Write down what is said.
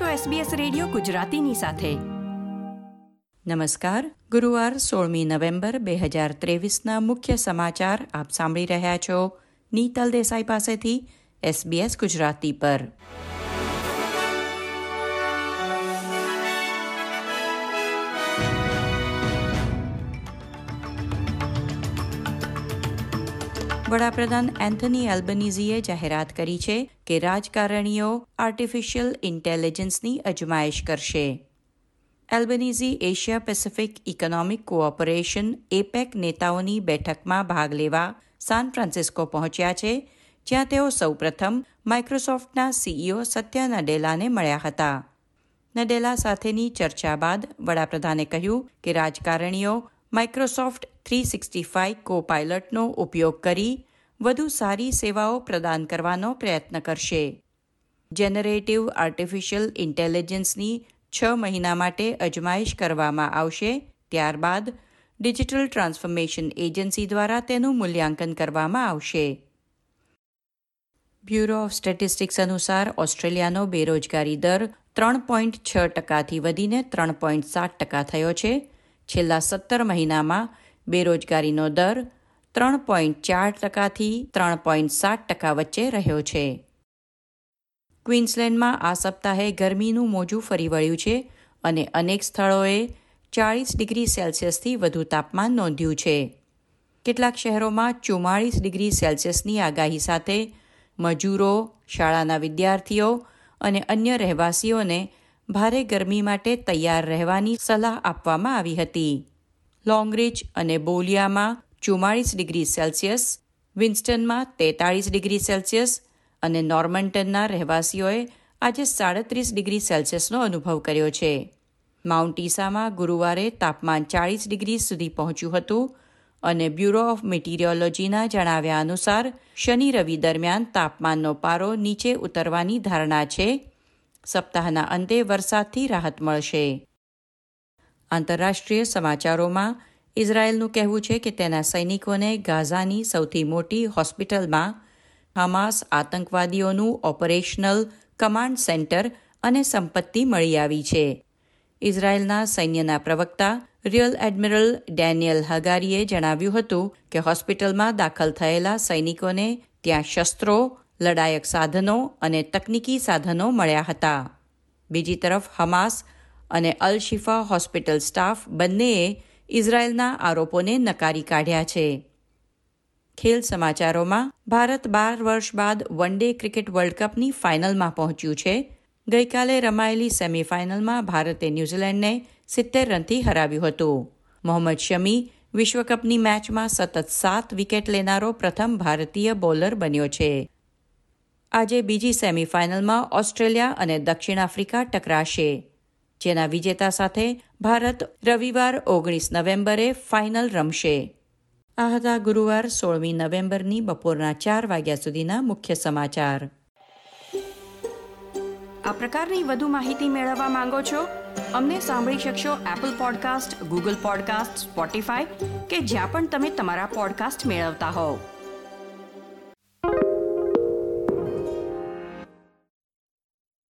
છો SBS radio ગુજરાતીની સાથે. નમસ્કાર. ગુરુવાર સોળમી નવેમ્બર બે હજાર ત્રેવીસના મુખ્ય સમાચાર આપ સાંભળી રહ્યા છો. નીતલ દેસાઈ પાસેથી SBS ગુજરાતી પર. વડાપ્રધાન એન્થની એલ્બનીઝીએ જાહેરાત કરી છે કે રાજકારણીઓ આર્ટિફિશિયલ ઇન્ટેલિજન્સની અજમાયશ કરશે. Albanese Asia Pacific economic cooperation APEC નેતાઓની બેઠકમાં ભાગ લેવા સાન ફ્રાન્સિસ્કો પહોંચ્યા છે, જ્યાં તેઓ સૌપ્રથમ માઇક્રોસોફ્ટના સીઈઓ સત્ય નડેલાને મળ્યા હતા. નડેલા સાથેની ચર્ચા બાદ વડાપ્રધાને કહ્યું કે રાજકારણીઓ માઇક્રોસોફ્ટ થ્રી સિક્સટી ફાઇવ કો પાયલટનો ઉપયોગ કરી વધુ સારી સેવાઓ પ્રદાન કરવાનો પ્રયત્ન કરશે. જેનરેટિવ આર્ટિફિશિયલ ઇન્ટેલિજન્સની છ મહિના માટે અજમાયશ કરવામાં આવશે. ત્યારબાદ ડિજિટલ ટ્રાન્સફોર્મેશન એજન્સી દ્વારા તેનું મૂલ્યાંકન કરવામાં આવશે. બ્યુરો ઓફ સ્ટેટિસ્ટિક્સ અનુસાર ઓસ્ટ્રેલિયાનો બેરોજગારી દર ત્રણ પોઈન્ટ છ ટકાથી વધીને ત્રણ પોઈન્ટ સાત ટકા થયો છે. છેલ્લા સત્તર મહિનામાં બેરોજગારીનો દર ત્રણ પોઈન્ટ ચાર ટકાથી ત્રણ પોઈન્ટ સાત ટકા વચ્ચે રહ્યો છે. ક્વીન્સલેન્ડમાં આ સપ્તાહે ગરમીનું મોજું ફરી વળ્યું છે અને અનેક સ્થળોએ ચાળીસ ડિગ્રી સેલ્સિયસથી વધુ તાપમાન નોંધ્યું છે. કેટલાક શહેરોમાં ચુમ્માળીસ ડિગ્રી સેલ્સિયસની આગાહી સાથે મજૂરો, શાળાના વિદ્યાર્થીઓ અને અન્ય રહેવાસીઓને ભારે ગરમી માટે તૈયાર રહેવાની સલાહ આપવામાં આવી હતી. લોંગરેજ અને બોલિયામાં ચુમ્માળીસ ડિગ્રી સેલ્સિયસ, વિન્સ્ટનમાં તેતાળીસ ડિગ્રી સેલ્સિયસ અને નોર્મન્ટનના રહેવાસીઓએ આજે સાડત્રીસ ડિગ્રી સેલ્સિયસનો અનુભવ કર્યો છે. માઉન્ટ ઈસામાં ગુરુવારે તાપમાન ચાળીસ ડિગ્રી સુધી પહોંચ્યું હતું અને બ્યુરો ઓફ મિટીરિયોલોજીના જણાવ્યા અનુસાર, શનિ રવિ દરમિયાન તાપમાનનો પારો નીચે ઉતરવાની ધારણા છે સપ્તાહના અંતે વરસાદથી રાહત મળશે. આંતરરાષ્ટ્રીય સમાચારોમાં ઇઝરાયેલનું કહેવું છે કે તેના સૈનિકોને ગાઝાની સૌથી મોટી હોસ્પિટલમાં હમાસ આતંકવાદીઓનું ઓપરેશનલ કમાન્ડ સેન્ટર અને સંપત્તિ મળી આવી છે. ઇઝરાયેલના સૈન્યના પ્રવક્તા રિયલ એડમિરલ ડેનિયલ હગારીએ જણાવ્યું હતું કે હોસ્પિટલમાં દાખલ થયેલા સૈનિકોને ત્યાં શસ્ત્રો લડાયક સાધનો અને તકનીકી સાધનો મળ્યા હતા. બીજી તરફ હમાસ અને અલ શિફા હોસ્પિટલ સ્ટાફ બંનેએ ઇઝરાયેલના આરોપોને નકારી કાઢ્યા છે. ખેલ સમાચારોમાં ભારત બાર વર્ષ બાદ વન ડે ક્રિકેટ વર્લ્ડ કપની ફાઇનલમાં પહોંચ્યું છે. ગઈકાલે રમાયેલી સેમીફાઇનલમાં ભારતે ન્યૂઝીલેન્ડને સિત્તેર રનથી હરાવ્યું હતું. મોહમ્મદ શમી વિશ્વકપની મેચમાં સતત સાત વિકેટ લેનારો પ્રથમ ભારતીય બોલર બન્યો છે. આજે બીજી સેમીફાઇનલમાં ઓસ્ટ્રેલિયા અને દક્ષિણ આફ્રિકા ટકરાશે, જેના વિજેતા સાથે ભારત રવિવાર ઓગણીસ નવેમ્બરે ફાઇનલ રમશે. આ હતા ગુરુવાર સોળમી નવેમ્બરની બપોરના ચાર વાગ્યા સુધીના મુખ્ય સમાચાર. આ પ્રકારની વધુ માહિતી મેળવવા માંગો છો? અમને સાંભળી શકશો Apple podcast Google podcast Spotify કે જ્યાં પણ તમે તમારા પોડકાસ્ટ મેળવતા હોવ.